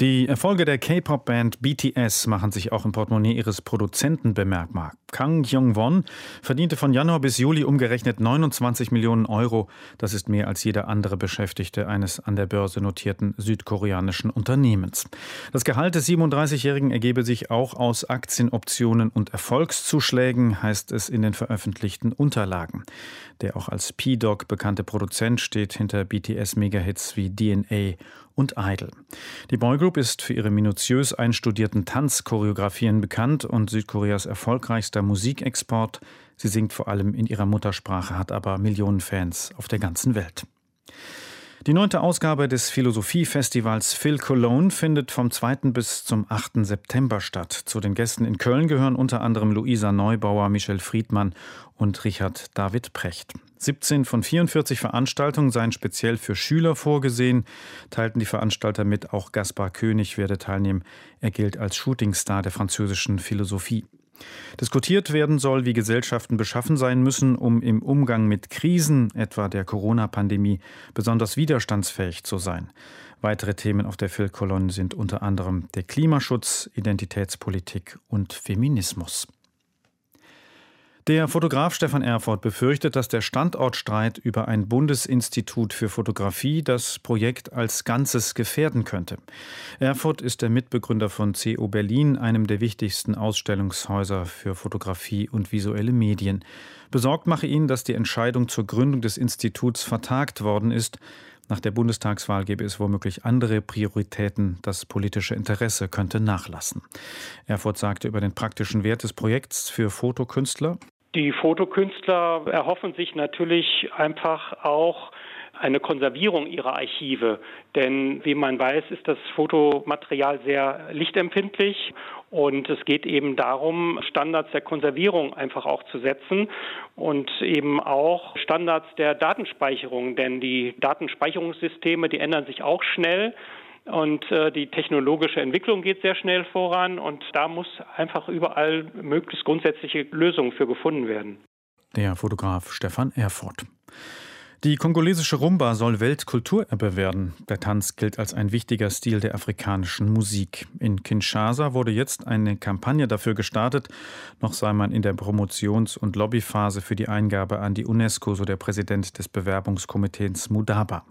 die Erfolge der K-Pop-Band BTS machen sich auch im Portemonnaie ihres Produzenten bemerkbar. Kang Jong-won verdiente von Januar bis Juli umgerechnet 29 Millionen Euro. Das ist mehr als jeder andere Beschäftigte eines an der Börse notierten südkoreanischen Unternehmens. Das Gehalt des 37-Jährigen ergebe sich auch aus Aktienoptionen und Erfolgszuschlägen, heißt es in den veröffentlichten Unterlagen. Der auch als P-Dog bekannte Produzent steht hinter BTS-Megahits wie DNA und Idol. Die Boygroup ist für ihre minutiös einstudierten Tanzchoreografien bekannt und Südkoreas erfolgreichster Musikexport. Sie singt vor allem in ihrer Muttersprache, hat aber Millionen Fans auf der ganzen Welt. Die neunte Ausgabe des Philosophiefestivals Phil Cologne findet vom 2. bis zum 8. September statt. Zu den Gästen in Köln gehören unter anderem Luisa Neubauer, Michel Friedmann und Richard David Precht. 17 von 44 Veranstaltungen seien speziell für Schüler vorgesehen, teilten die Veranstalter mit, auch Gaspar König werde teilnehmen. Er gilt als Shootingstar der französischen Philosophie. Diskutiert werden soll, wie Gesellschaften beschaffen sein müssen, um im Umgang mit Krisen, etwa der Corona-Pandemie, besonders widerstandsfähig zu sein. Weitere Themen auf der Phil-Kolonne sind unter anderem der Klimaschutz, Identitätspolitik und Feminismus. Der Fotograf Stefan Erfurt befürchtet, dass der Standortstreit über ein Bundesinstitut für Fotografie das Projekt als Ganzes gefährden könnte. Erfurt ist der Mitbegründer von CO Berlin, einem der wichtigsten Ausstellungshäuser für Fotografie und visuelle Medien. Besorgt mache ihn, dass die Entscheidung zur Gründung des Instituts vertagt worden ist. Nach der Bundestagswahl gäbe es womöglich andere Prioritäten. Das politische Interesse könnte nachlassen. Erfurt sagte über den praktischen Wert des Projekts für Fotokünstler. Die Fotokünstler erhoffen sich natürlich einfach auch eine Konservierung ihrer Archive. Denn wie man weiß, ist das Fotomaterial sehr lichtempfindlich und es geht eben darum, Standards der Konservierung einfach auch zu setzen und eben auch Standards der Datenspeicherung. Denn die Datenspeicherungssysteme, die ändern sich auch schnell. Und äh, die technologische Entwicklung geht sehr schnell voran und da muss einfach überall möglichst grundsätzliche Lösungen für gefunden werden. Der Fotograf Stefan Erfurt. Die kongolesische Rumba soll Weltkulturerbe werden. Der Tanz gilt als ein wichtiger Stil der afrikanischen Musik. In Kinshasa wurde jetzt eine Kampagne dafür gestartet. Noch sei man in der Promotions- und Lobbyphase für die Eingabe an die UNESCO, so der Präsident des Bewerbungskomitees Mudaba.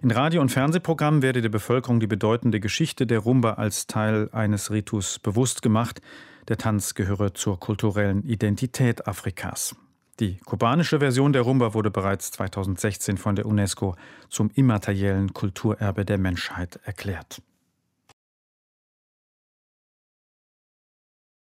In Radio- und Fernsehprogrammen werde der Bevölkerung die bedeutende Geschichte der Rumba als Teil eines Ritus bewusst gemacht. Der Tanz gehöre zur kulturellen Identität Afrikas. Die kubanische Version der Rumba wurde bereits 2016 von der UNESCO zum immateriellen Kulturerbe der Menschheit erklärt.